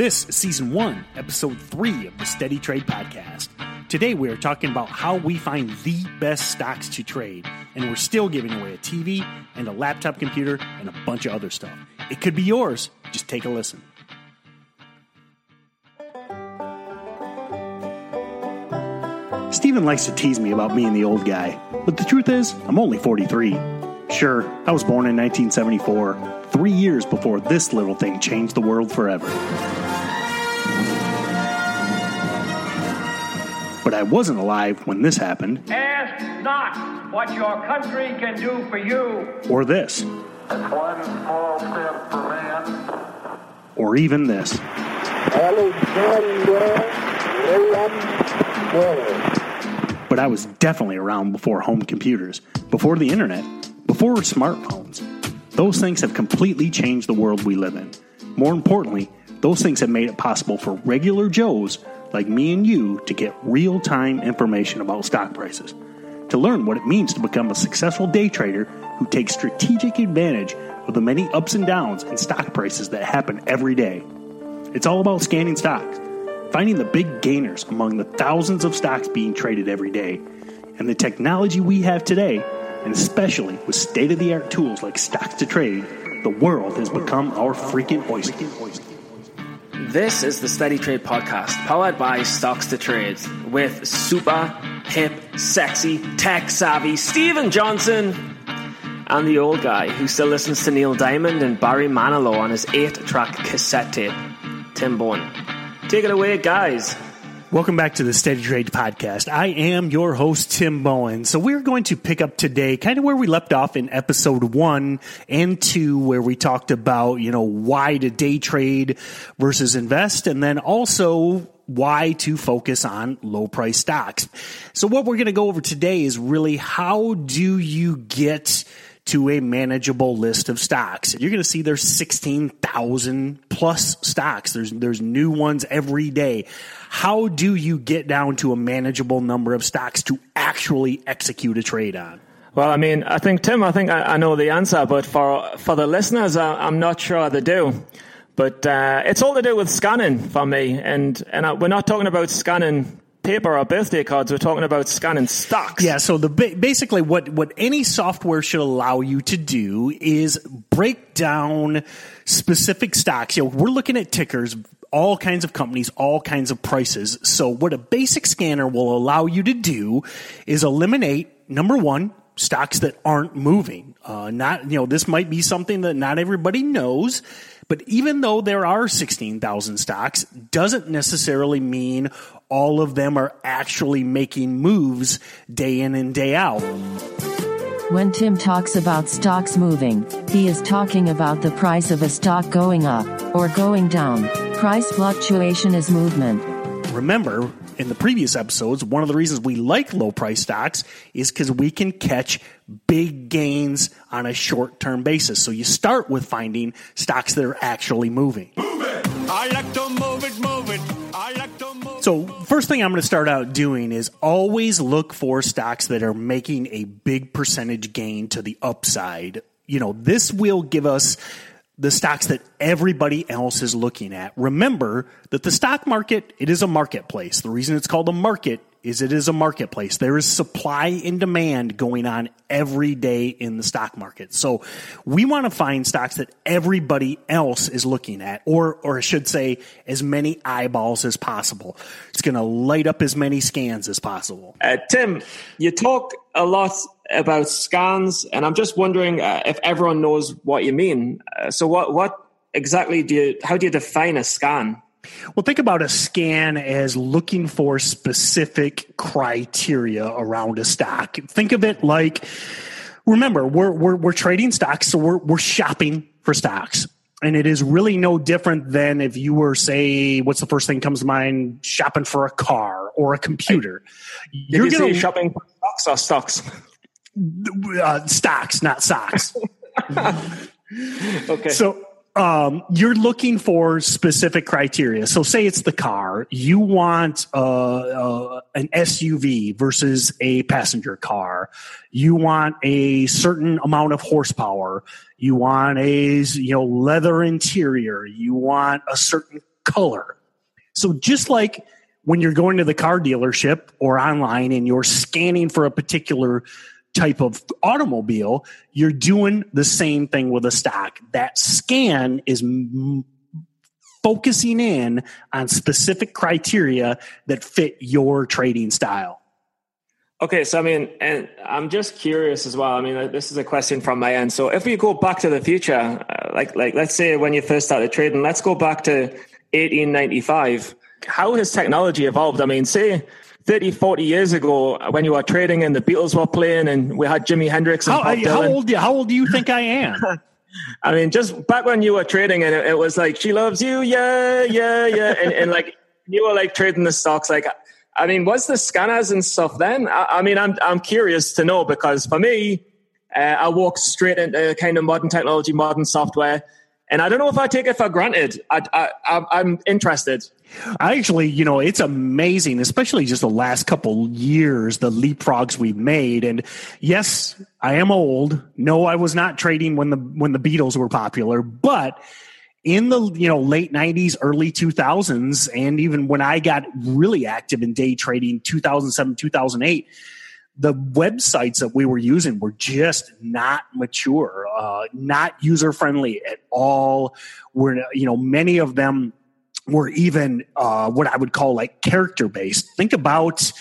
This is season one, episode three of the Steady Trade Podcast. Today we are talking about how we find the best stocks to trade, and we're still giving away a TV and a laptop computer and a bunch of other stuff. It could be yours. Just take a listen. Steven likes to tease me about being the old guy, but the truth is, I'm only 43. Sure, I was born in 1974, three years before this little thing changed the world forever. But I wasn't alive when this happened, Ask not what your country can do for you. or this, It's one small step for man, or even this. Alexander Graham Bell. But I was definitely around before home computers, before the internet, before smartphones. Those things have completely changed the world we live in. More importantly, those things have made it possible for regular Joes like me and you to get real time information about stock prices. To learn what it means to become a successful day trader who takes strategic advantage of the many ups and downs in stock prices that happen every day. It's all about scanning stocks, finding the big gainers among the thousands of stocks being traded every day. And the technology we have today, and especially with state of the art tools like stocks to trade, the world has become our freaking oyster. This is the Steady Trade Podcast, powered by Stocks to Trade, with super hip, sexy, tech savvy Steven Johnson and the old guy who still listens to Neil Diamond and Barry Manilow on his 8 track cassette tape, Tim Bohen. Take it away, guys. Welcome back to the Steady Trade Podcast. I am your host, Tim Bohen. So we're going to pick up today kind of where we left off in episode one and two, where we talked about, you know, why to day trade versus invest, and then also why to focus on low price stocks. So what we're going to go over today is really how do you get to a manageable list of stocks. You're going to see there's 16,000 plus stocks. There's there's new ones every day. How do you get down to a manageable number of stocks to actually execute a trade on? Well, I mean, I think, Tim, I think I, I know the answer, but for, for the listeners, I, I'm not sure they do. But uh, it's all to do with scanning for me. And, and I, we're not talking about scanning paper or birthday cards. We're talking about scanning stocks. Yeah, so the basically what what any software should allow you to do is break down specific stocks. You know, we're looking at tickers, all kinds of companies, all kinds of prices. So what a basic scanner will allow you to do is eliminate number 1 stocks that aren't moving. Uh, not, you know, this might be something that not everybody knows, but even though there are 16,000 stocks, doesn't necessarily mean all of them are actually making moves day in and day out. When Tim talks about stocks moving, he is talking about the price of a stock going up or going down. Price fluctuation is movement. Remember, in the previous episodes, one of the reasons we like low price stocks is because we can catch big gains on a short term basis. So you start with finding stocks that are actually moving. I like to move it, move it. I like to move it. So, first thing I'm going to start out doing is always look for stocks that are making a big percentage gain to the upside. You know, this will give us the stocks that everybody else is looking at. Remember that the stock market, it is a marketplace. The reason it's called a market is it is a marketplace. There is supply and demand going on every day in the stock market. So we want to find stocks that everybody else is looking at, or, or I should say, as many eyeballs as possible. It's going to light up as many scans as possible. Uh, Tim, you talk a lot about scans, and I'm just wondering uh, if everyone knows what you mean. Uh, so, what what exactly do you? How do you define a scan? Well, think about a scan as looking for specific criteria around a stock. Think of it like, remember, we're, we're, we're trading stocks, so we're, we're shopping for stocks. And it is really no different than if you were, say, what's the first thing comes to mind? Shopping for a car or a computer. You're you going say shopping for stocks or stocks? uh, stocks, not socks. okay. So um, you're looking for specific criteria. So say it's the car. You want uh, uh, an SUV versus a passenger car. You want a certain amount of horsepower. You want a you know leather interior. You want a certain color. So just like when you're going to the car dealership or online and you're scanning for a particular type of automobile, you're doing the same thing with a stock. That scan is m- focusing in on specific criteria that fit your trading style. Okay, so I mean, and I'm just curious as well. I mean, this is a question from my end. So, if we go back to the future, uh, like like let's say when you first started trading, let's go back to 1895. How has technology evolved? I mean, say 30, 40 years ago when you were trading and the Beatles were playing and we had Jimi Hendrix and How, Bob how Dylan. old? How old do you think I am? I mean, just back when you were trading and it, it was like, she loves you, yeah, yeah, yeah. And, and like, you were like trading the stocks. Like, I mean, was the scanners and stuff then? I, I mean, I'm, I'm curious to know because for me, uh, I walk straight into kind of modern technology, modern software. And I don't know if I take it for granted. I, I, I'm interested. I actually, you know, it's amazing, especially just the last couple years, the leapfrogs we've made. And yes, I am old. No, I was not trading when the when the Beatles were popular, but in the you know late 90s early 2000s and even when i got really active in day trading 2007 2008 the websites that we were using were just not mature uh, not user friendly at all were you know many of them were even uh, what I would call like character based. Think about,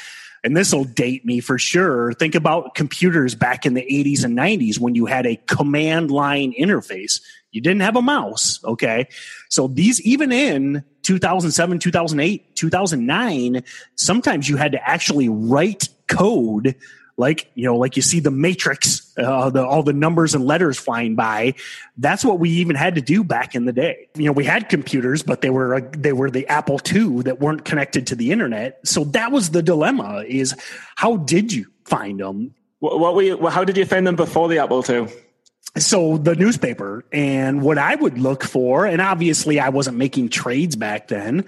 and this will date me for sure. Think about computers back in the 80s and 90s when you had a command line interface. You didn't have a mouse. Okay. So these, even in 2007, 2008, 2009, sometimes you had to actually write code like you know like you see the matrix uh, the, all the numbers and letters flying by. That's what we even had to do back in the day. You know we had computers but they were uh, they were the apple ii that weren't connected to the internet. So that was the dilemma is how did you find them? What, what were you, how did you find them before the Apple II? so the newspaper. And what I would look for, and obviously I wasn't making trades back then,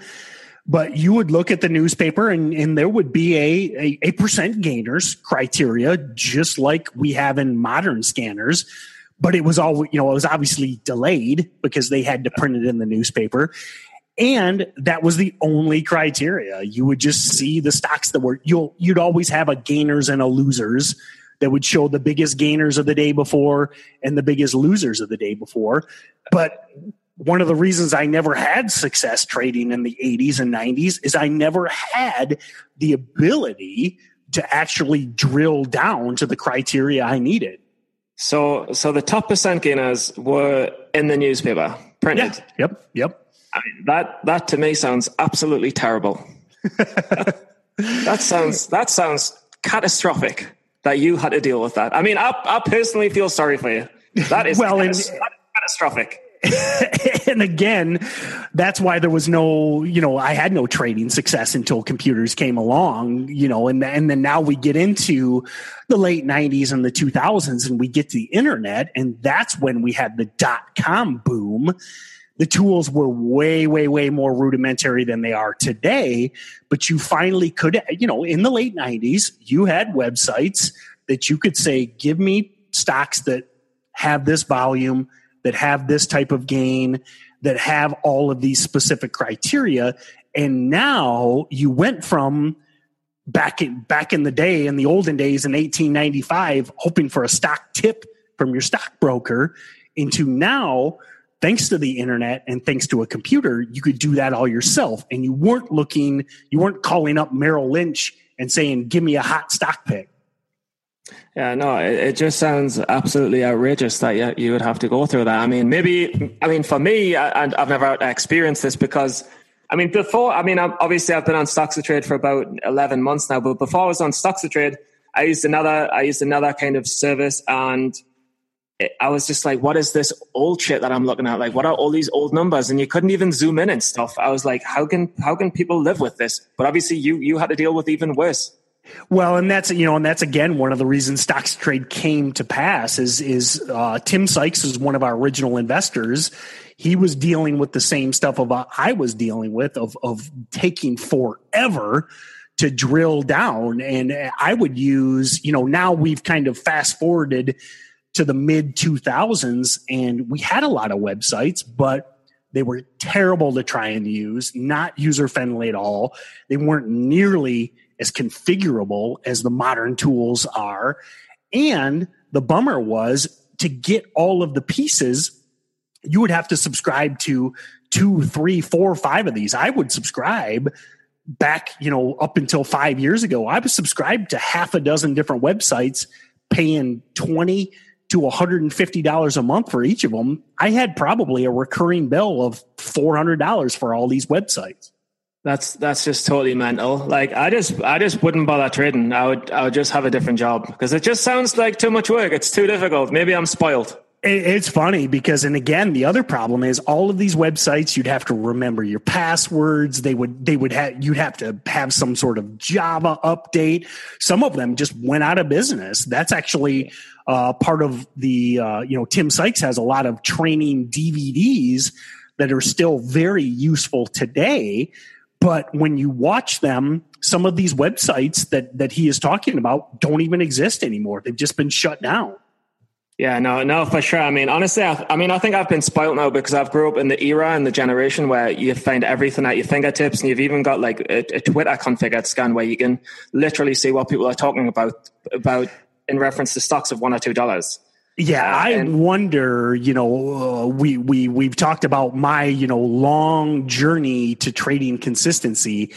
but you would look at the newspaper and, and there would be a, a, a percent gainers criteria, just like we have in modern scanners. But it was all, you know, it was obviously delayed because they had to print it in the newspaper. And that was the only criteria. You would just see the stocks that were, you'll, you'd always have a gainers and a losers that would show the biggest gainers of the day before and the biggest losers of the day before. But one of the reasons I never had success trading in the 80s and 90s is I never had the ability to actually drill down to the criteria I needed. So, so the top percent gainers were in the newspaper, printed. Yep. Yep. I mean, that that to me sounds absolutely terrible. that sounds that sounds catastrophic that you had to deal with that. I mean, I, I personally feel sorry for you. That is Well, and- catas- that is catastrophic. and again, that's why there was no, you know, I had no trading success until computers came along, you know, and and then now we get into the late 90s and the 2000s and we get to the internet and that's when we had the dot com boom. The tools were way way way more rudimentary than they are today, but you finally could, you know, in the late 90s, you had websites that you could say give me stocks that have this volume that have this type of gain, that have all of these specific criteria. And now you went from back in back in the day, in the olden days in 1895, hoping for a stock tip from your stockbroker, into now, thanks to the internet and thanks to a computer, you could do that all yourself. And you weren't looking, you weren't calling up Merrill Lynch and saying, give me a hot stock pick. Yeah, no, it, it just sounds absolutely outrageous that you, you would have to go through that. I mean, maybe, I mean, for me, and I've never experienced this because, I mean, before, I mean, obviously I've been on Stocks to Trade for about 11 months now, but before I was on Stocks to Trade, I used another, I used another kind of service and it, I was just like, what is this old shit that I'm looking at? Like, what are all these old numbers? And you couldn't even zoom in and stuff. I was like, how can, how can people live with this? But obviously you, you had to deal with even worse. Well, and that's you know, and that's again one of the reasons stocks trade came to pass is is uh, Tim Sykes is one of our original investors. He was dealing with the same stuff of uh, I was dealing with of of taking forever to drill down, and I would use you know now we've kind of fast forwarded to the mid two thousands, and we had a lot of websites, but They were terrible to try and use, not user friendly at all. They weren't nearly as configurable as the modern tools are. And the bummer was to get all of the pieces, you would have to subscribe to two, three, four, five of these. I would subscribe back, you know, up until five years ago. I was subscribed to half a dozen different websites, paying 20 to $150 a month for each of them. I had probably a recurring bill of $400 for all these websites. That's that's just totally mental. Like I just I just wouldn't bother trading. I would I would just have a different job because it just sounds like too much work. It's too difficult. Maybe I'm spoiled. It's funny because, and again, the other problem is all of these websites. You'd have to remember your passwords. They would, they would have, you'd have to have some sort of Java update. Some of them just went out of business. That's actually uh, part of the, uh, you know, Tim Sykes has a lot of training DVDs that are still very useful today. But when you watch them, some of these websites that that he is talking about don't even exist anymore. They've just been shut down. Yeah, no, no, for sure. I mean, honestly, I, I, mean, I think I've been spoiled now because I've grew up in the era and the generation where you find everything at your fingertips, and you've even got like a, a Twitter configured scan where you can literally see what people are talking about about in reference to stocks of one or two dollars. Yeah, uh, I and, wonder. You know, uh, we we we've talked about my you know long journey to trading consistency.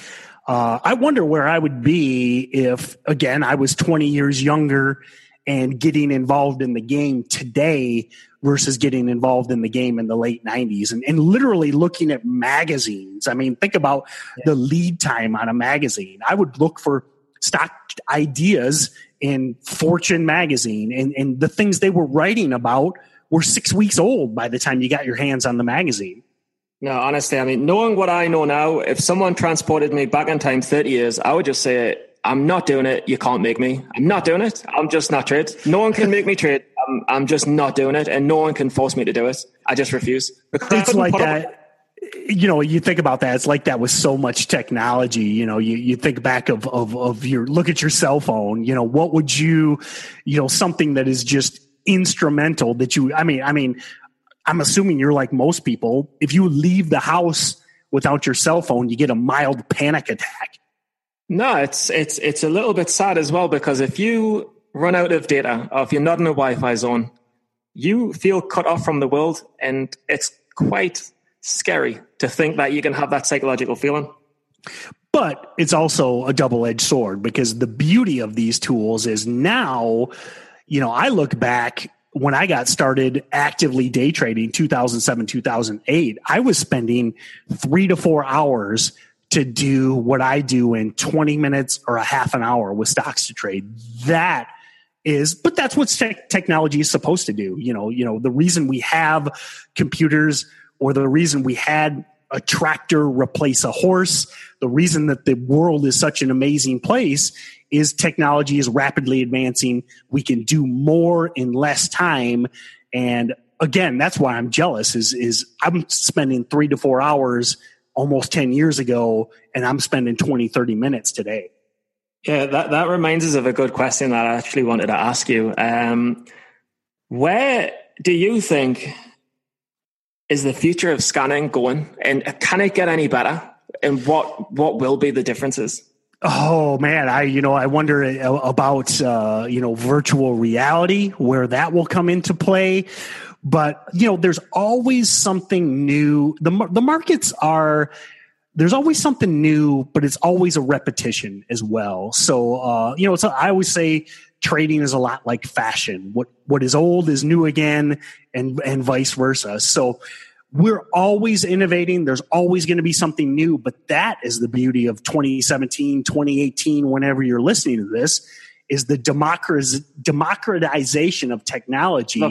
Uh, I wonder where I would be if, again, I was 20 years younger and getting involved in the game today versus getting involved in the game in the late 90s and, and literally looking at magazines. I mean, think about yeah. the lead time on a magazine. I would look for stock ideas in Fortune magazine and, and the things they were writing about were six weeks old by the time you got your hands on the magazine. No, honestly, I mean, knowing what I know now, if someone transported me back in time 30 years, I would just say, I'm not doing it. You can't make me. I'm not doing it. I'm just not trade. No one can make me trade. I'm, I'm just not doing it, and no one can force me to do it. I just refuse. It's like that. You know, you think about that. It's like that with so much technology. You know, you, you think back of, of of your look at your cell phone. You know, what would you, you know, something that is just instrumental that you. I mean, I mean, I'm assuming you're like most people. If you leave the house without your cell phone, you get a mild panic attack no, it's it's it's a little bit sad as well because if you run out of data or if you're not in a Wi-Fi zone, you feel cut off from the world, and it's quite scary to think that you can have that psychological feeling. But it's also a double-edged sword because the beauty of these tools is now, you know, I look back when I got started actively day trading 2007, 2008, I was spending three to four hours to do what I do in 20 minutes or a half an hour with stocks to trade. That is, but that's what te- technology is supposed to do. You know, you know, the reason we have computers or the reason we had a tractor replace a horse, the reason that the world is such an amazing place is technology is rapidly advancing. We can do more in less time. And again, that's why I'm jealous is, is I'm spending three to four hours almost 10 years ago and I'm spending 20, 30 minutes today. Yeah, that, that reminds us of a good question that I actually wanted to ask you. Um, where do you think is the future of scanning going and can it get any better? And what, what will be the differences? Oh man, I you know I wonder about uh, you know virtual reality where that will come into play but you know there's always something new the the markets are there's always something new but it's always a repetition as well so uh, you know so i always say trading is a lot like fashion. What what is old is new again and and vice versa. So we're always innovating. There's always going to be something new but that is the beauty of 2017 2018 whenever you're listening to this is the democratization of technology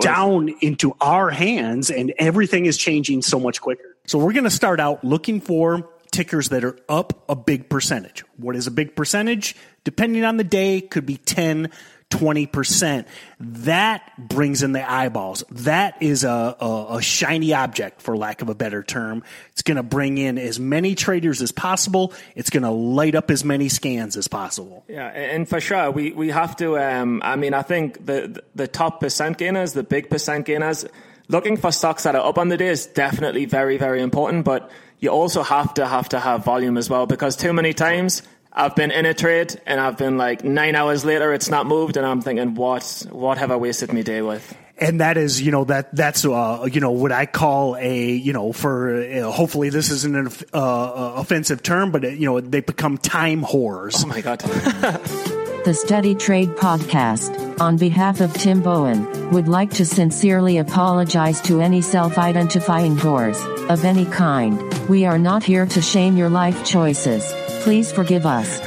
down into our hands and everything is changing so much quicker. So we're going to start out looking for tickers that are up a big percentage. What is a big percentage? Depending on the day, could be 10 20%. That brings in the eyeballs. That is a, a, a shiny object, for lack of a better term. It's going to bring in as many traders as possible. It's going to light up as many scans as possible. Yeah, and for sure, we, we have to. Um, I mean, I think the, the top percent gainers, the big percent gainers, looking for stocks that are up on the day is definitely very, very important, but you also have to have to have volume as well because too many times I've been in a trade and I've been like nine hours later it's not moved and I'm thinking what what have I wasted my day with? and that is you know that that's uh, you know what I call a you know for uh, hopefully this isn't an uh, uh offensive term, but uh, you know they become time whores. Oh my god. The Steady Trade Podcast, on behalf of Tim Bohen, would like to sincerely apologize to any self identifying whores of any kind. We are not here to shame your life choices. Please forgive us.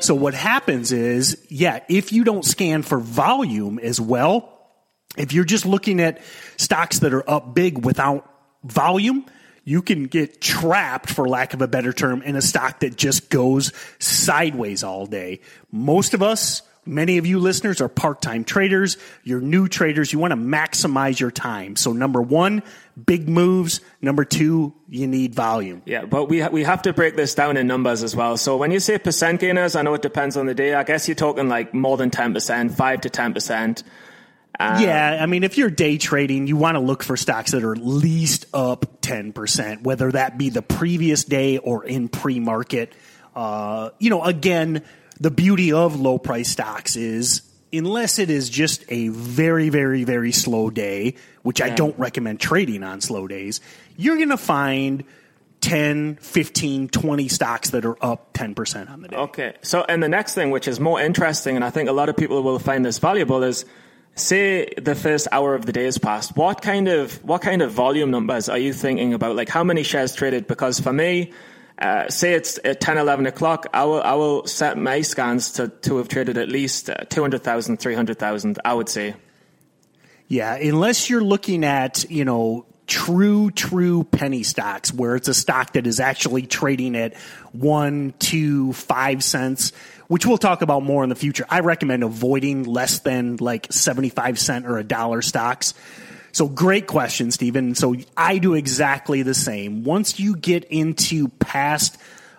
so, what happens is, yeah, if you don't scan for volume as well, if you're just looking at stocks that are up big without volume, you can get trapped, for lack of a better term, in a stock that just goes sideways all day. Most of us, many of you listeners are part-time traders. You're new traders. You want to maximize your time. So number one, big moves. Number two, you need volume. Yeah, but we ha- we have to break this down in numbers as well. So when you say percent gainers, I know it depends on the day. I guess you're talking like more than 10%, 5 to 10%. Um, yeah, I mean, if you're day trading, you want to look for stocks that are at least up 10%, whether that be the previous day or in pre market. Uh, you know, again, the beauty of low price stocks is unless it is just a very, very, very slow day, which yeah. I don't recommend trading on slow days, you're going to find 10, 15, 20 stocks that are up 10% on the day. Okay. So, and the next thing, which is more interesting, and I think a lot of people will find this valuable, is say the first hour of the day has passed, what kind of what kind of volume numbers are you thinking about? Like how many shares traded? Because for me, uh, say it's at 10, 11 o'clock, I will, I will set my scans to, to have traded at least uh, 200,000, 300,000, I would say. Yeah, unless you're looking at, you know, true, true penny stocks where it's a stock that is actually trading at one, two, five cents which we'll talk about more in the future. I recommend avoiding less than like 75 cent or a dollar stocks. So great question, Stephen. So I do exactly the same. Once you get into past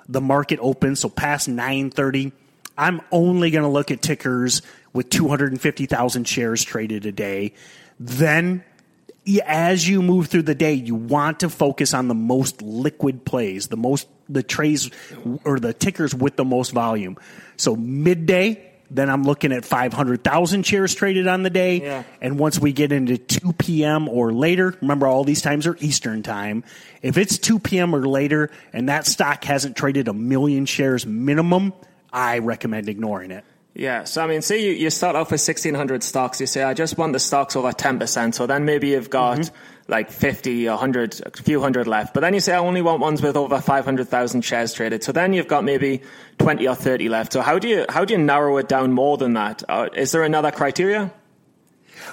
the market open, so past 930, I'm only going to look at tickers with 250,000 shares traded a day. Then as you move through the day, you want to focus on the most liquid plays, the most the trays or the tickers with the most volume. So midday, then I'm looking at 500,000 shares traded on the day. Yeah. And once we get into 2 p.m. or later, remember all these times are Eastern time. If it's 2 p.m. or later and that stock hasn't traded a million shares minimum, I recommend ignoring it. Yeah, so I mean, say you, you start off with 1600 stocks, you say, I just want the stocks over 10%, so then maybe you've got mm-hmm. like 50, 100, a few hundred left. But then you say, I only want ones with over 500,000 shares traded. So then you've got maybe 20 or 30 left. So how do you, how do you narrow it down more than that? Uh, is there another criteria?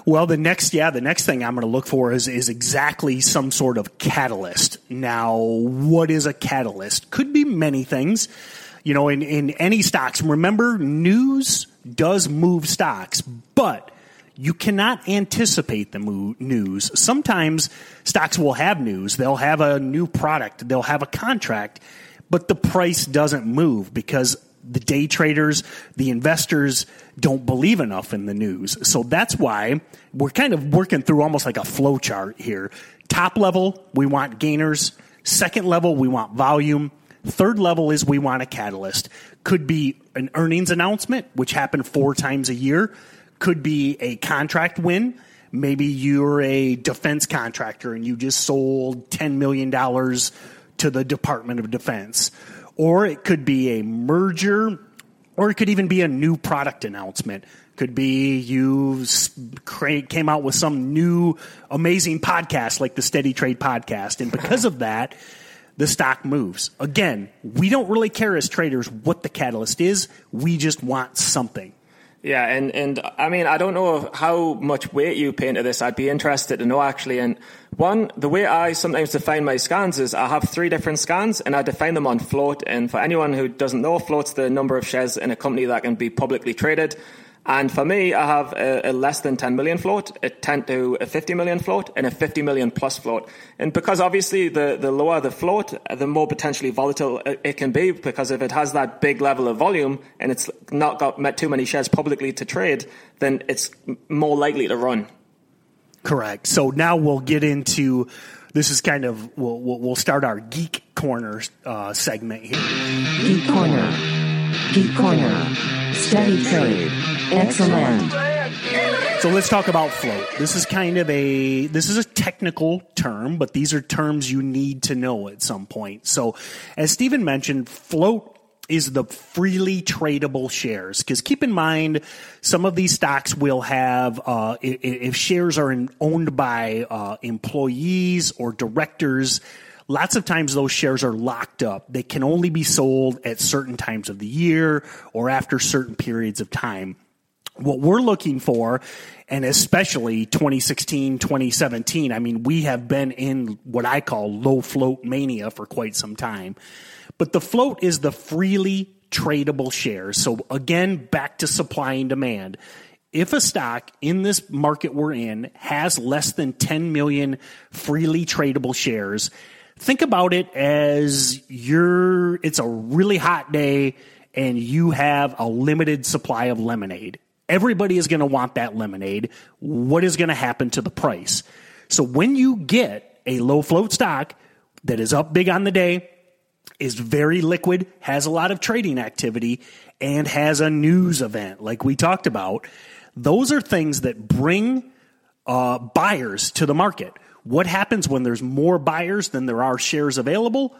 Well, the next, yeah, the next thing I'm going to look for is, is exactly some sort of catalyst. Now, what is a catalyst? Could be many things you know, in, in any stocks. Remember, news does move stocks, but you cannot anticipate the news. Sometimes stocks will have news. They'll have a new product. They'll have a contract, but the price doesn't move because the day traders, the investors don't believe enough in the news. So that's why we're kind of working through almost like a flow chart here. Top level, we want gainers. Second level, we want volume. Third level is we want a catalyst. Could be an earnings announcement, which happen four times a year. Could be a contract win. Maybe you're a defense contractor and you just sold $10 million to the Department of Defense. Or it could be a merger, or it could even be a new product announcement. Could be you came out with some new amazing podcast like the Steady Trade podcast. And because of that, the stock moves. Again, we don't really care as traders what the catalyst is. We just want something. Yeah, and, and I mean, I don't know how much weight you pay into this. I'd be interested to know actually. And one, the way I sometimes define my scans is I have three different scans and I define them on float. And for anyone who doesn't know, float's the number of shares in a company that can be publicly traded. And for me, I have a, a, less than 10 million float, a 10 to a 50 million float, and a 50 million plus float. And because obviously the, the lower the float, the more potentially volatile it can be, because if it has that big level of volume and it's not got too many shares publicly to trade, then it's more likely to run. Correct. So now we'll get into this is kind of we'll we'll, we'll start our geek corner uh, segment here. Geek Corner. Geek Corner. Steady trade. Excellent. So let's talk about float. This is kind of a this is a technical term, but these are terms you need to know at some point. So as Stephen mentioned, float is the freely tradable shares. Because keep in mind, some of these stocks will have, uh, if, shares are in, owned by uh, employees or directors, lots of times those shares are locked up. They can only be sold at certain times of the year or after certain periods of time. What we're looking for, and especially 2016, 2017, I mean, we have been in what I call low float mania for quite some time. But the float is the freely tradable shares. So again, back to supply and demand. If a stock in this market we're in has less than 10 million freely tradable shares, think about it as you're, it's a really hot day and you have a limited supply of lemonade. Everybody is going to want that lemonade. What is going to happen to the price? So when you get a low float stock that is up big on the day, is very liquid, has a lot of trading activity, and has a news event like we talked about. Those are things that bring uh, buyers to the market. What happens when there's more buyers than there are shares available?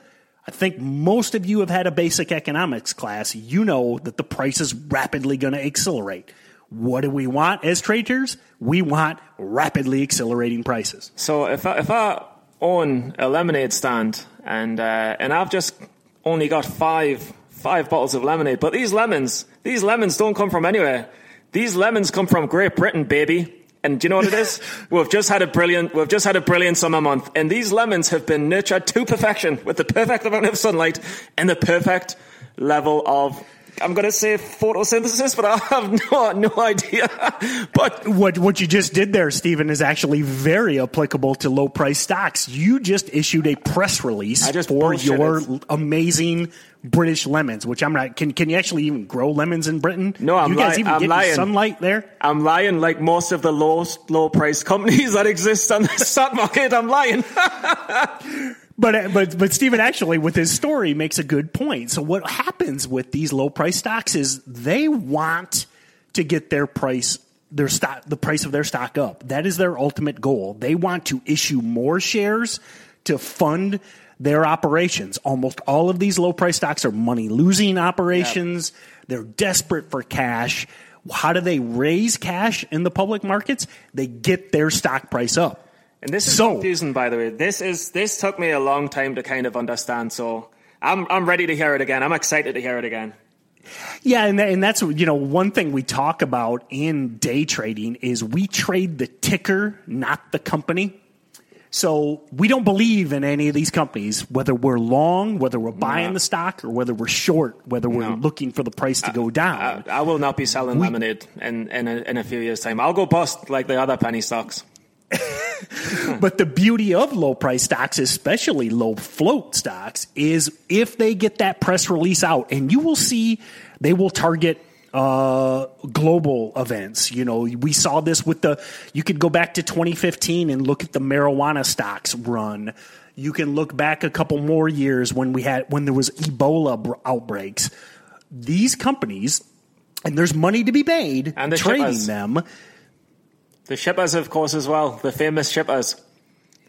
I think most of you have had a basic economics class. You know that the price is rapidly going to accelerate. What do we want as traders? We want rapidly accelerating prices. So if I, if I own a lemonade stand and uh, and I've just only got five five bottles of lemonade, but these lemons these lemons don't come from anywhere. These lemons come from Great Britain, baby. And do you know what it is? we've just had a brilliant we've just had a brilliant summer month, and these lemons have been nurtured to perfection with the perfect amount of sunlight and the perfect level of I'm going to say photosynthesis, but I have no, no idea. but what what you just did there, Stephen, is actually very applicable to low price stocks. You just issued a press release for your amazing British lemons, which I'm not. Can can you actually even grow lemons in Britain? No, I'm you guys li- even I'm get lying. sunlight there. I'm lying, like most of the low low price companies that exist on the stock market. I'm lying. But but but Stephen actually with his story makes a good point. So what happens with these low price stocks is they want to get their price their stock the price of their stock up. That is their ultimate goal. They want to issue more shares to fund their operations. Almost all of these low price stocks are money losing operations. Yep. They're desperate for cash. How do they raise cash in the public markets? They get their stock price up. And this is so, confusing, by the way. This is this took me a long time to kind of understand. So I'm I'm ready to hear it again. I'm excited to hear it again. Yeah, and and that's you know one thing we talk about in day trading is we trade the ticker, not the company. So we don't believe in any of these companies, whether we're long, whether we're buying no. the stock, or whether we're short, whether we're no. looking for the price to I, go down. I, I, will not be selling we, lemonade in in a, in a few years' time. I'll go bust like the other penny stocks. but the beauty of low price stocks, especially low float stocks, is if they get that press release out, and you will see they will target uh, global events. You know, we saw this with the, you could go back to 2015 and look at the marijuana stocks run. You can look back a couple more years when we had, when there was Ebola outbreaks. These companies, and there's money to be made and trading them. The shippers, of course, as well. The famous shippers.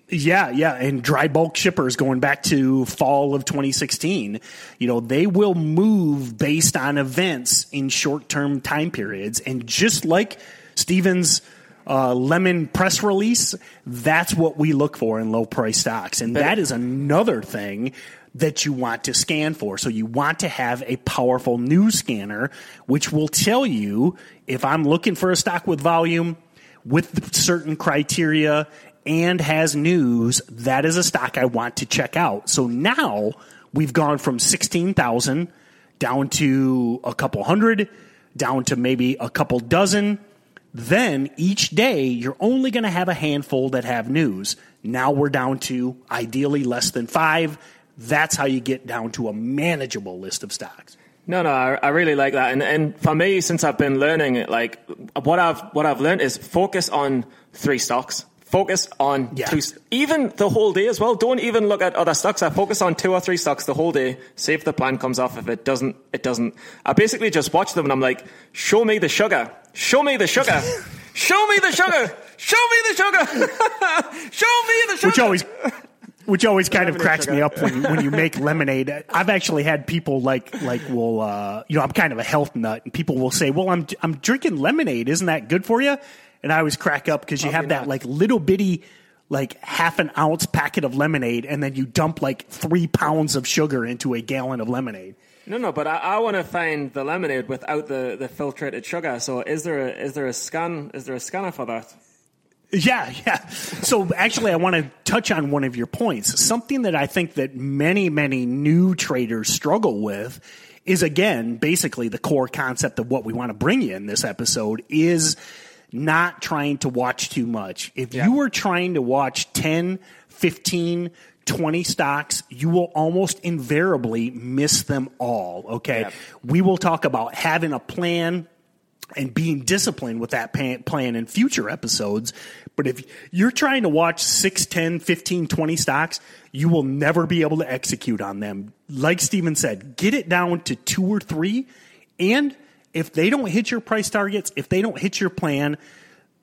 Yeah, yeah, and dry bulk shippers going back to fall of 2016. You know, they will move based on events in short-term time periods, and just like Stevens' uh, lemon press release, that's what we look for in low-price stocks, and but that is another thing that you want to scan for. So you want to have a powerful news scanner, which will tell you if I'm looking for a stock with volume with certain criteria and has news, that is a stock I want to check out. So now we've gone from 16,000 down to a couple hundred, down to maybe a couple dozen. Then each day you're only going to have a handful that have news. Now we're down to ideally less than five. That's how you get down to a manageable list of stocks. No, no, I, I, really like that, and and for me, since I've been learning, like what I've what I've learned is focus on three stocks Focus on Yeah. two, even the whole day as well. Don't even look at other stocks. I focus on two or three stocks the whole day. See if the plan comes off. If it doesn't, it doesn't. I basically just watch them and I'm like, show me the sugar. Show me the sugar. show me the sugar. Show me the sugar. show me the sugar. which always which always kind of cracks me up when, when you make lemonade. I've actually had people like like will uh, you know I'm kind of a health nut, and people will say, "Well, I'm I'm drinking lemonade. Isn't that good for you?" And I always crack up because you have that not. like little bitty like half an ounce packet of lemonade, and then you dump like three pounds of sugar into a gallon of lemonade. No, no, but I, I want to find the lemonade without the, the filtrated sugar. So is there a, is there a scan? Is there a scanner for that? Yeah, yeah. So actually, I want to touch on one of your points. Something that I think that many, many new traders struggle with is again, basically the core concept of what we want to bring you in this episode is not trying to watch too much. If Yeah. you are trying to watch 10, 15, 20 stocks, you will almost invariably miss them all. Okay. Yep. We will talk about having a plan and being disciplined with that plan in future episodes. But if you're trying to watch 6, 10, 15, 20 stocks, you will never be able to execute on them. Like Steven said, get it down to two or three. And if they don't hit your price targets, if they don't hit your plan,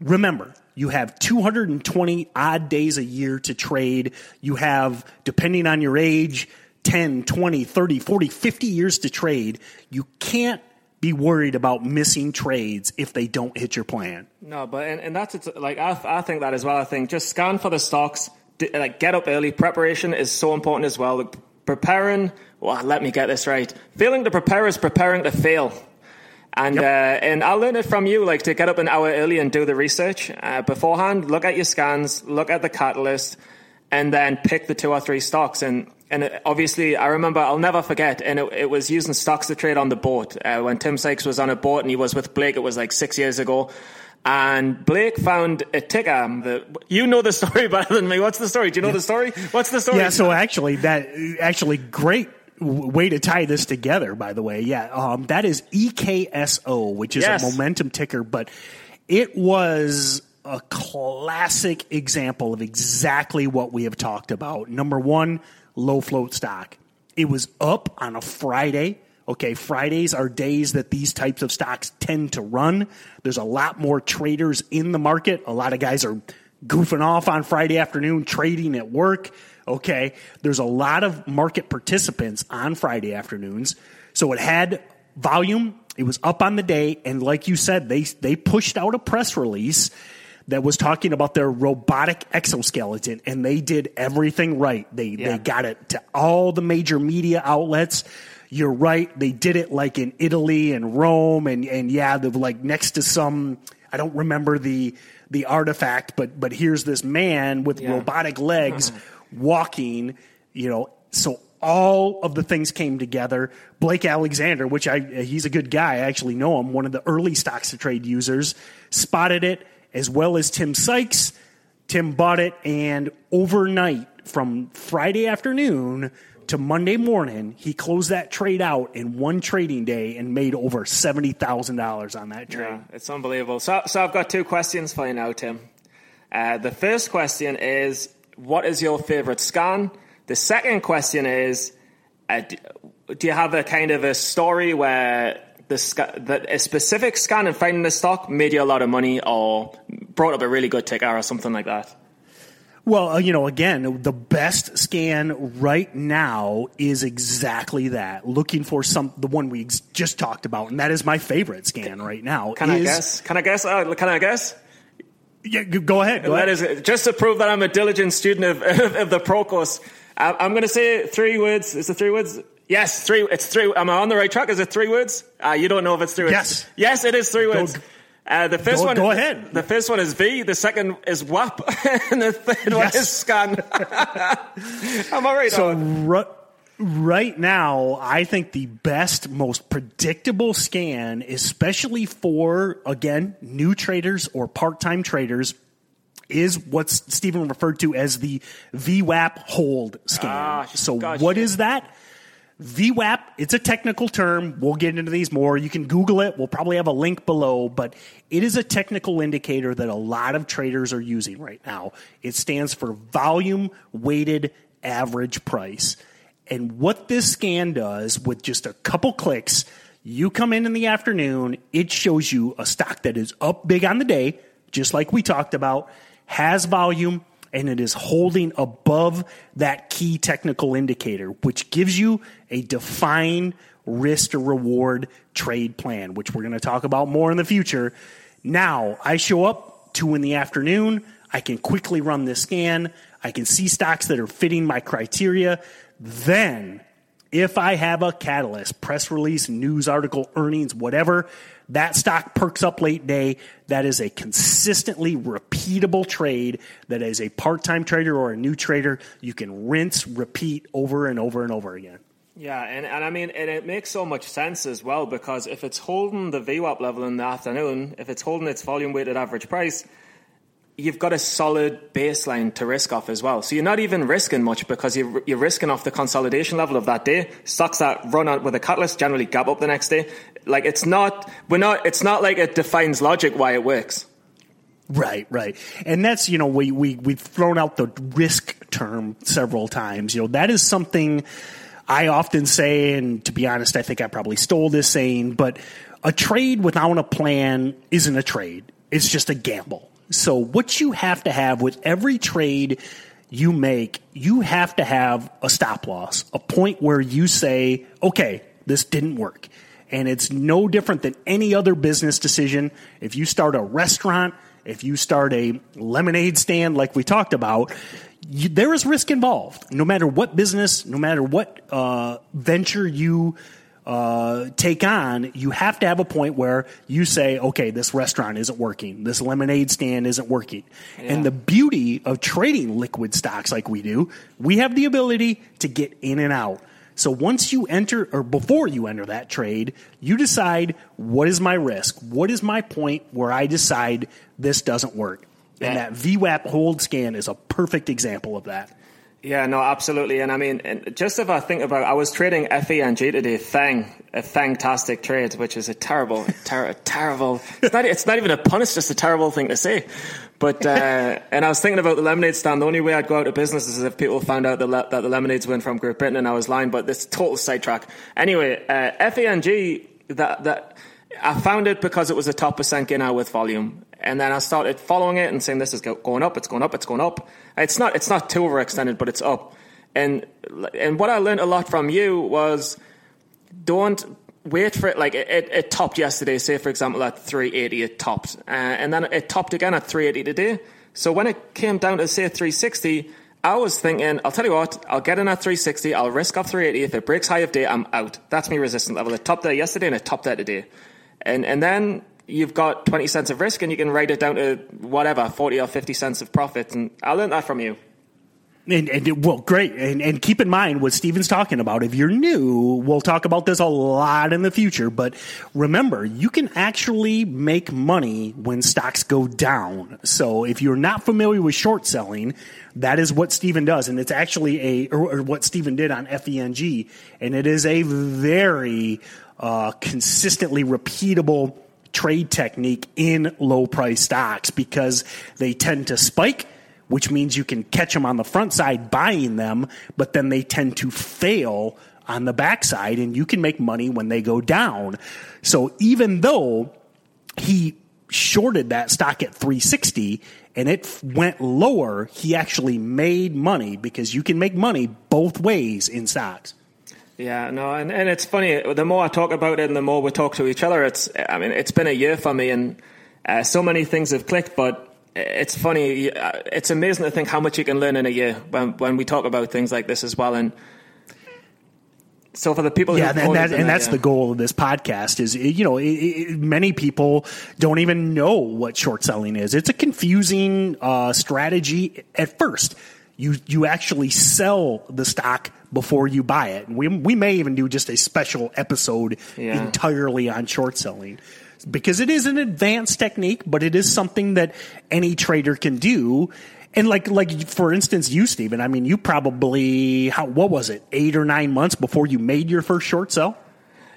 remember, you have 220 odd days a year to trade. You have, depending on your age, 10, 20, 30, 40, 50 years to trade. You can't be worried about missing trades if they don't hit your plan. No, but and, and that's it's, like I, I think that as well. I think just scan for the stocks. d- Like get up early. Preparation is so important as well. Like, preparing. Well, let me get this right. Failing to prepare is preparing to fail. And uh, and I learned it from you, like to get up an hour early and do the research uh, beforehand. Look at your scans, look at the catalyst, and then pick the two or three stocks. And and obviously, I remember I'll never forget. And it, it was using stocks to trade on the boat uh, when Tim Sykes was on a boat and he was with Blake. It was like six years ago. And Blake found a ticker. The, you know the story better than me. What's the story? Do you know the story? What's the story? Yeah, so actually, that actually great way to tie this together. By the way, yeah, um, that is EKSO, which is Yes. a momentum ticker, but it was a classic example of exactly what we have talked about. Number one, low float stock. It was up on a Friday. Okay, Fridays are days that these types of stocks tend to run. There's a lot more traders in the market. A lot of guys are goofing off on Friday afternoon, trading at work. Okay, there's a lot of market participants on Friday afternoons. So it had volume. It was up on the day, and like you said, they they pushed out a press release that was talking about their robotic exoskeleton, and they did everything right. They Yeah. they got it to all the major media outlets. You're right. They did it like in Italy and Rome, and and yeah, they're like next to some. I don't remember the the artifact, but but here's this man with Yeah. robotic legs walking. You know, so all of the things came together. Blake Alexander, which I he's a good guy. I actually know him. One of the early stocks to trade users spotted it as well as Tim Sykes. Tim bought it, and overnight from Friday afternoon to Monday morning, he closed that trade out in one trading day and made over seventy thousand dollars on that trade. Yeah, it's unbelievable. So, so I've got two questions for you now, Tim. Uh, the first question is, what is your favorite scan? The second question is, uh, d- do you have a kind of a story where the that a specific scan and finding the stock made you a lot of money or brought up a really good ticker or something like that? Well, uh, you know, again, the best scan right now is exactly that. Looking for some the one we just talked about, and that is my favorite scan right now. Can I guess? Can I guess? Uh, can I guess? Yeah, go ahead. Go That ahead. is just to prove that I'm a diligent student of, of, the pro course. I'm going to say three words. Is it three words? Yes, three. It's three. Am I on the right track? Is it three words? Uh, you don't know if it's three words. Yes. Yes, it is three words. uh, the first go- one. go ahead. The first one is V. The second is WAP, and the third one is scan. I'm I right? So ri- right now, I think the best, most predictable scan, especially for again new traders or part-time traders, is what Stephen referred to as the VWAP hold scan. Ah, so gosh, what yeah. is that? VWAP, it's a technical term. We'll get into these more. You can Google it. We'll probably have a link below, but it is a technical indicator that a lot of traders are using right now. It stands for volume weighted average price. And what this scan does with just a couple clicks, you come in in the afternoon, it shows you a stock that is up big on the day, just like we talked about, has volume, and it is holding above that key technical indicator, which gives you a defined risk to reward trade plan, which we're going to talk about more in the future. Now, I show up two in the afternoon. I can quickly run this scan. I can see stocks that are fitting my criteria. Then, if I have a catalyst, press release, news article, earnings, whatever, that stock perks up late day. That is a consistently repeatable trade that as a part time trader or a new trader, you can rinse, repeat over and over and over again. Yeah, and, and I mean, and it makes so much sense as well because if it's holding the VWAP level in the afternoon, if it's holding its volume weighted average price, you've got a solid baseline to risk off as well. So you're not even risking much because you're, you're risking off the consolidation level of that day. Stocks that run out with a catalyst generally gap up the next day. Like it's not, we're not, it's not like it defines logic why it works. Right, right. And that's, you know, we, we, we've thrown out the risk term several times. You know, that is something I often say, and to be honest, I think I probably stole this saying, but a trade without a plan isn't a trade. It's just a gamble so, what you have to have with every trade you make, you have to have a stop loss, a point where you say, okay, this didn't work. And it's no different than any other business decision. If you start a restaurant, if you start a lemonade stand like we talked about, you, there is risk involved. No matter what business, no matter what uh, venture you uh, take on, you have to have a point where you say, okay, this restaurant isn't working. This lemonade stand isn't working. Yeah. And the beauty of trading liquid stocks like we do, we have the ability to get in and out. So once you enter, or before you enter that trade, you decide what is my risk? What is my point where I decide this doesn't work? Yeah. And that VWAP hold scan is a perfect example of that. Yeah, no, absolutely. And I mean, just if I think about, I was trading FENG today, Fang, a fantastic trade, which is a terrible, ter- terrible. It's not, it's not even a pun. It's just a terrible thing to say. But uh, and I was thinking about the lemonade stand. The only way I'd go out of business is if people found out the le- that the lemonades went from Great Britain, and I was lying. But this total sidetrack. Anyway, uh, FENG that that I found it because it was a top percent gainer with volume, and then I started following it and saying this is going up, it's going up, it's going up. It's not it's not too overextended, but it's up. And and what I learned a lot from you was don't wait for it. Like it, it, topped yesterday, say for example at 380, it topped, uh, and then it topped again at 380 today. So when it came down to say 360. I was thinking, I'll tell you what, I'll get in at 360, I'll risk off 380. If it breaks high of day, I'm out. That's my resistance level. It topped there yesterday and it topped there today. And, and then you've got 20 cents of risk and you can write it down to whatever, 40 or 50 cents of profit. And I learned that from you. And, and, well, great. And, and keep in mind what Stephen's talking about. If you're new, we'll talk about this a lot in the future. But remember, you can actually make money when stocks go down. So if you're not familiar with short selling, that is what Stephen does. And it's actually a, or, or what Steven did on FENG. And it is a very uh, consistently repeatable trade technique in low price stocks because they tend to spike, which means you can catch them on the front side buying them, but then they tend to fail on the backside and you can make money when they go down. So even though he shorted that stock at 360 and it went lower, he actually made money because you can make money both ways in stocks. Yeah, no, and, and it's funny. The more I talk about it, and the more we talk to each other, it's. I mean, it's been a year for me, and uh, so many things have clicked. But it's funny. Uh, it's amazing to think how much you can learn in a year when when we talk about things like this as well. And so for the people, yeah, and, that, and that's yeah. the goal of this podcast. Is you know, it, it, many people don't even know what short selling is. It's a confusing uh, strategy at first you you actually sell the stock before you buy it. We we may even do just a special episode yeah. entirely on short selling because it is an advanced technique, but it is something that any trader can do. And like like for instance, you Stephen, I mean, you probably how what was it, eight or nine months before you made your first short sell?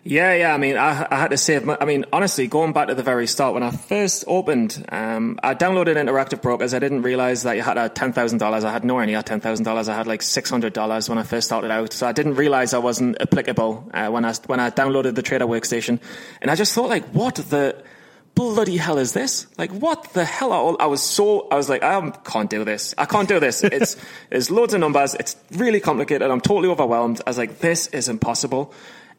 Yeah, yeah. I mean, I, I had to save. My, I mean, honestly, going back to the very start when I first opened, um, I downloaded Interactive Brokers. I didn't realize that you had a ten thousand dollars. I had no idea ten thousand dollars. I had like six hundred dollars when I first started out. So I didn't realize I wasn't applicable uh, when I when I downloaded the Trader Workstation, and I just thought like, what the bloody hell is this? Like, what the hell? All, I was so, I was like, I can't do this. I can't do this. It's, there's loads of numbers. It's really complicated. I'm totally overwhelmed. I was like, this is impossible.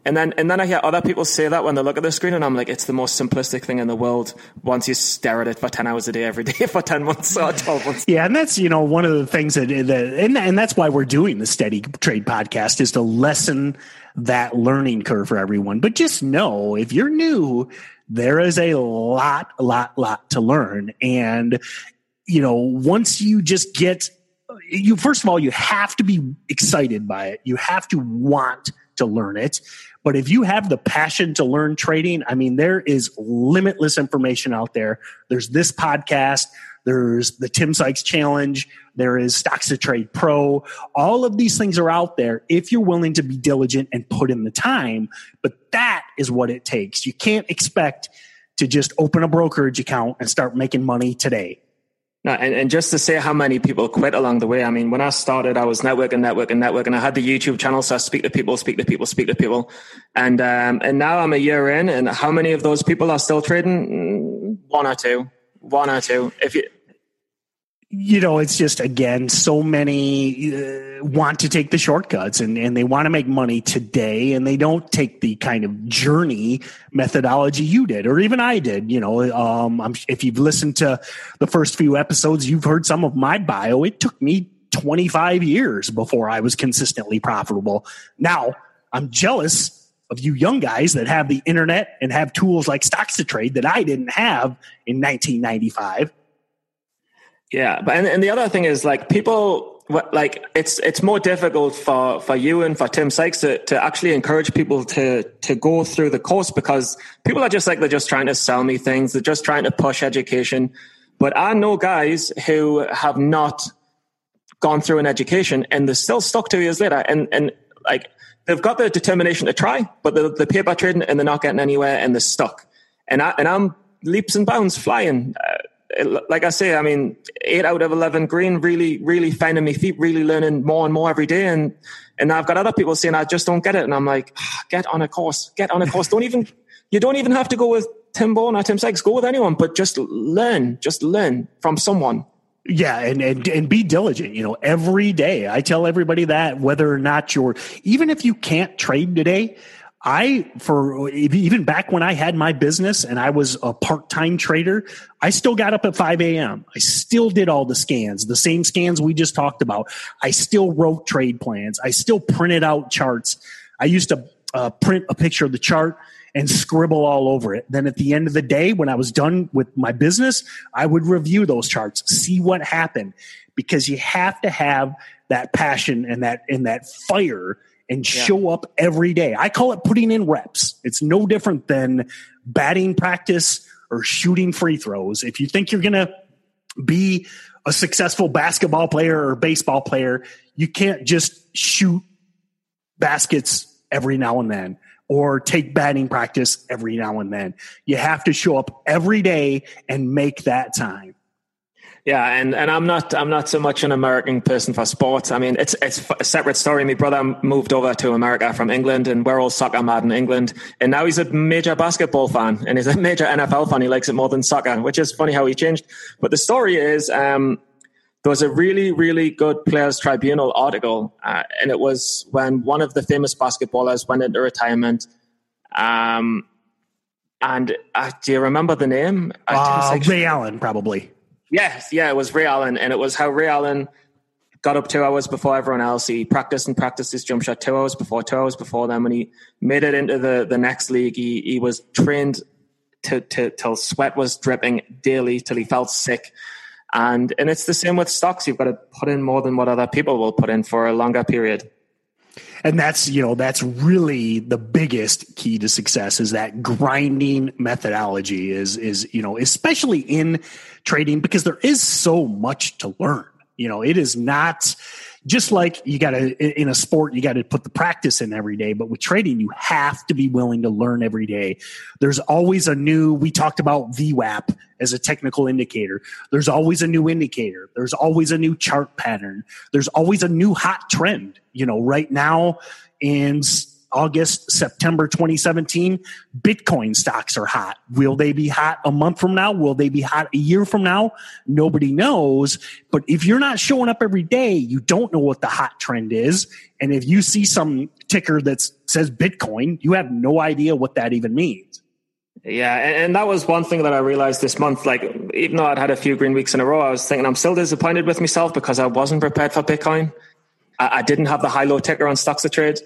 And then, and then I hear other people say that when they look at the screen, and I'm like, it's the most simplistic thing in the world. Once you stare at it for ten hours a day every day for ten months or twelve months. Yeah, and that's you know one of the things that, that and and that's why we're doing the Steady Trade podcast is to lessen that learning curve for everyone. But just know if you're new, there is a lot, lot, lot to learn, and you know once you just get you first of all you have to be excited by it. You have to want to learn it but if you have the passion to learn trading, I mean, there is limitless information out there. There's this podcast. There's the Tim Sykes Challenge. There is Stocks to Trade Pro. All of these things are out there if you're willing to be diligent and put in the time. But that is what it takes. You can't expect to just open a brokerage account and start making money today. No, and, and just to say how many people quit along the way. I mean, when I started, I was networking, networking, networking. I had the YouTube channel, so I speak to people, speak to people, speak to people. And um, and now I'm a year in, and how many of those people are still trading? Mm, one or two, one or two. If you you know, it's just again, so many uh, want to take the shortcuts and, and they want to make money today, and they don't take the kind of journey methodology you did, or even I did. You know, um, if you've listened to the first few episodes, you've heard some of my bio. It took me 25 years before I was consistently profitable. Now I'm jealous of you young guys that have the internet and have tools like stocks to trade that I didn't have in 1995 yeah, but and, and the other thing is like people like it's it's more difficult for for you and for Tim Sykes to, to actually encourage people to to go through the course because people are just like they're just trying to sell me things, they're just trying to push education. But I know guys who have not gone through an education and they're still stuck two years later and and like they've got the determination to try, but they're, they're paper trading and they're not getting anywhere and they're stuck. And I and I'm leaps and bounds flying. Uh, like I say, I mean, eight out of 11 green, really, really finding my feet, really learning more and more every day. And, and I've got other people saying, I just don't get it. And I'm like, ah, get on a course, get on a course. don't even, you don't even have to go with Tim Bohen or Tim Sykes, go with anyone, but just learn, just learn from someone. Yeah, and, and and be diligent. You know, every day I tell everybody that whether or not you're even if you can't trade today, I, for even back when I had my business and I was a part time trader, I still got up at 5 a.m. I still did all the scans, the same scans we just talked about. I still wrote trade plans. I still printed out charts. I used to uh, print a picture of the chart and scribble all over it. Then at the end of the day, when I was done with my business, I would review those charts, see what happened, because you have to have that passion and that and that fire and yeah. show up every day. I call it putting in reps. It's no different than batting practice or shooting free throws. If you think you're going to be a successful basketball player or baseball player, you can't just shoot baskets every now and then or take batting practice every now and then. You have to show up every day and make that time. Yeah, and, and I'm not I'm not so much an American person for sports. I mean, it's it's a separate story. My brother moved over to America from England, and we're all soccer mad in England. And now he's a major basketball fan, and he's a major NFL fan. He likes it more than soccer, which is funny how he changed. But the story is, um, there was a really really good Players Tribunal article, uh, and it was when one of the famous basketballers went into retirement. Um, and uh, do you remember the name? Uh, Ray Allen, probably. Yes, yeah, it was Ray Allen, and it was how Ray Allen got up two hours before everyone else. He practiced and practiced his jump shot two hours before, two hours before them. When he made it into the, the next league, he, he was trained to, to, till sweat was dripping daily till he felt sick. And, and it's the same with stocks. You've got to put in more than what other people will put in for a longer period and that's you know that's really the biggest key to success is that grinding methodology is is you know especially in trading because there is so much to learn You know, it is not just like you got to in a sport, you got to put the practice in every day. But with trading, you have to be willing to learn every day. There's always a new. We talked about VWAP as a technical indicator. There's always a new indicator. There's always a new chart pattern. There's always a new hot trend. You know, right now in August, September 2017, Bitcoin stocks are hot. Will they be hot a month from now? Will they be hot a year from now? Nobody knows. But if you're not showing up every day, you don't know what the hot trend is. And if you see some ticker that says Bitcoin, you have no idea what that even means. Yeah, and, that was one thing that I realized this month. Like, even though I'd had a few green weeks in a row, I was thinking I'm still disappointed with myself because I wasn't prepared for Bitcoin. I, didn't have the high low ticker on stocks to trade.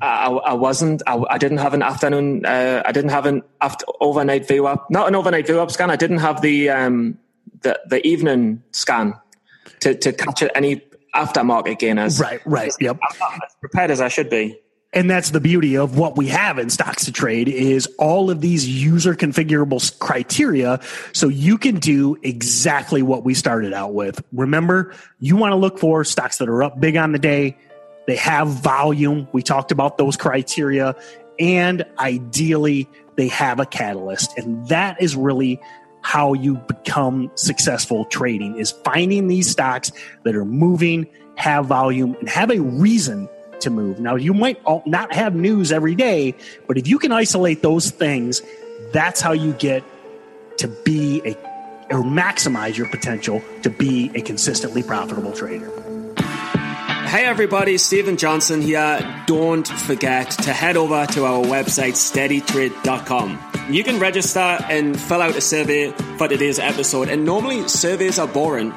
I, I wasn't. I, I, didn't have an afternoon. Uh, I didn't have an after overnight up. Not an overnight view up scan. I didn't have the um, the the evening scan to to catch any aftermarket gainers. Right. Right. Yep. I'm not as prepared as I should be. And that's the beauty of what we have in stocks to trade is all of these user configurable criteria. So you can do exactly what we started out with. Remember, you want to look for stocks that are up big on the day, they have volume. We talked about those criteria. And ideally, they have a catalyst. And that is really how you become successful trading is finding these stocks that are moving, have volume, and have a reason to move. Now, you might not have news every day, but if you can isolate those things, that's how you get to be a or maximize your potential to be a consistently profitable trader. Hey everybody, Stephen Johnson here. Don't forget to head over to our website, steadytrade.com. You can register and fill out a survey for today's episode. And normally surveys are boring,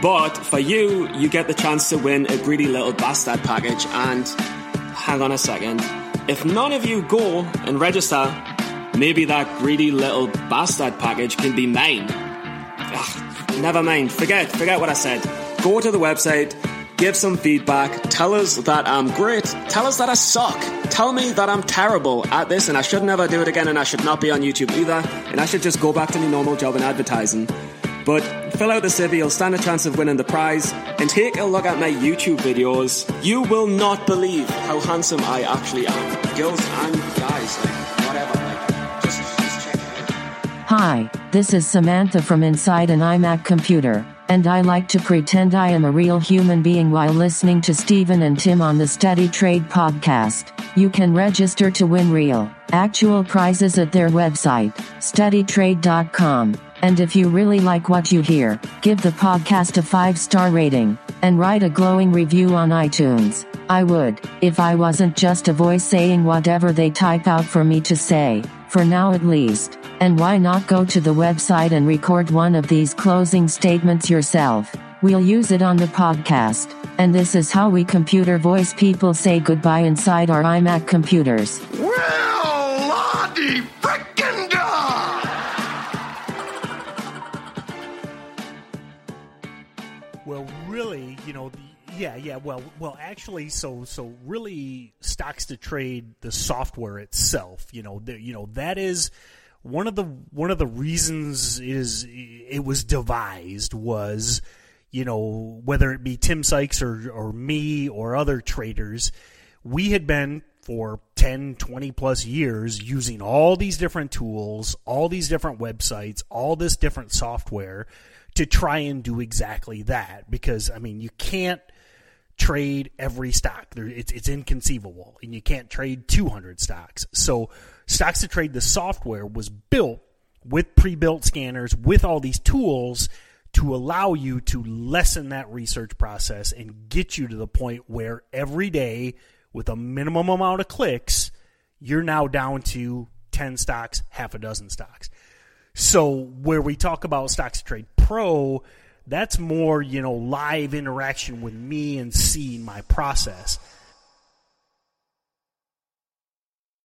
but for you, you get the chance to win a greedy little bastard package. And hang on a second. If none of you go and register, maybe that greedy little bastard package can be mine. Ugh, never mind. Forget, forget what I said. Go to the website give some feedback, tell us that I'm great, tell us that I suck, tell me that I'm terrible at this and I should never do it again and I should not be on YouTube either and I should just go back to my normal job in advertising. But fill out the survey, you'll stand a chance of winning the prize, and take a look at my YouTube videos. You will not believe how handsome I actually am. Girls and guys, like, whatever. Hi, this is Samantha from Inside an iMac Computer and I like to pretend I am a real human being while listening to Stephen and Tim on the Steady Trade podcast. You can register to win real, actual prizes at their website, steadytrade.com. And if you really like what you hear, give the podcast a five star rating and write a glowing review on iTunes. I would, if I wasn't just a voice saying whatever they type out for me to say, for now at least. And why not go to the website and record one of these closing statements yourself? We'll use it on the podcast. And this is how we computer voice people say goodbye inside our iMac computers. Well, Lottie frickin' da! Well, really, you know, the, yeah, yeah. Well, well, actually, so so really, stocks to trade the software itself. You know, the, you know that is one of the one of the reasons is it was devised was you know whether it be Tim Sykes or or me or other traders we had been for 10 20 plus years using all these different tools all these different websites all this different software to try and do exactly that. Because i mean you can't trade every stock. It's, it's inconceivable. And you can't trade 200 stocks. So Stocks to Trade, the software, was built with pre built scanners, with all these tools to allow you to lessen that research process and get you to the point where every day, with a minimum amount of clicks, you're now down to 10 stocks, half a dozen stocks. So, where we talk about Stocks to Trade Pro, that's more, you know, live interaction with me and seeing my process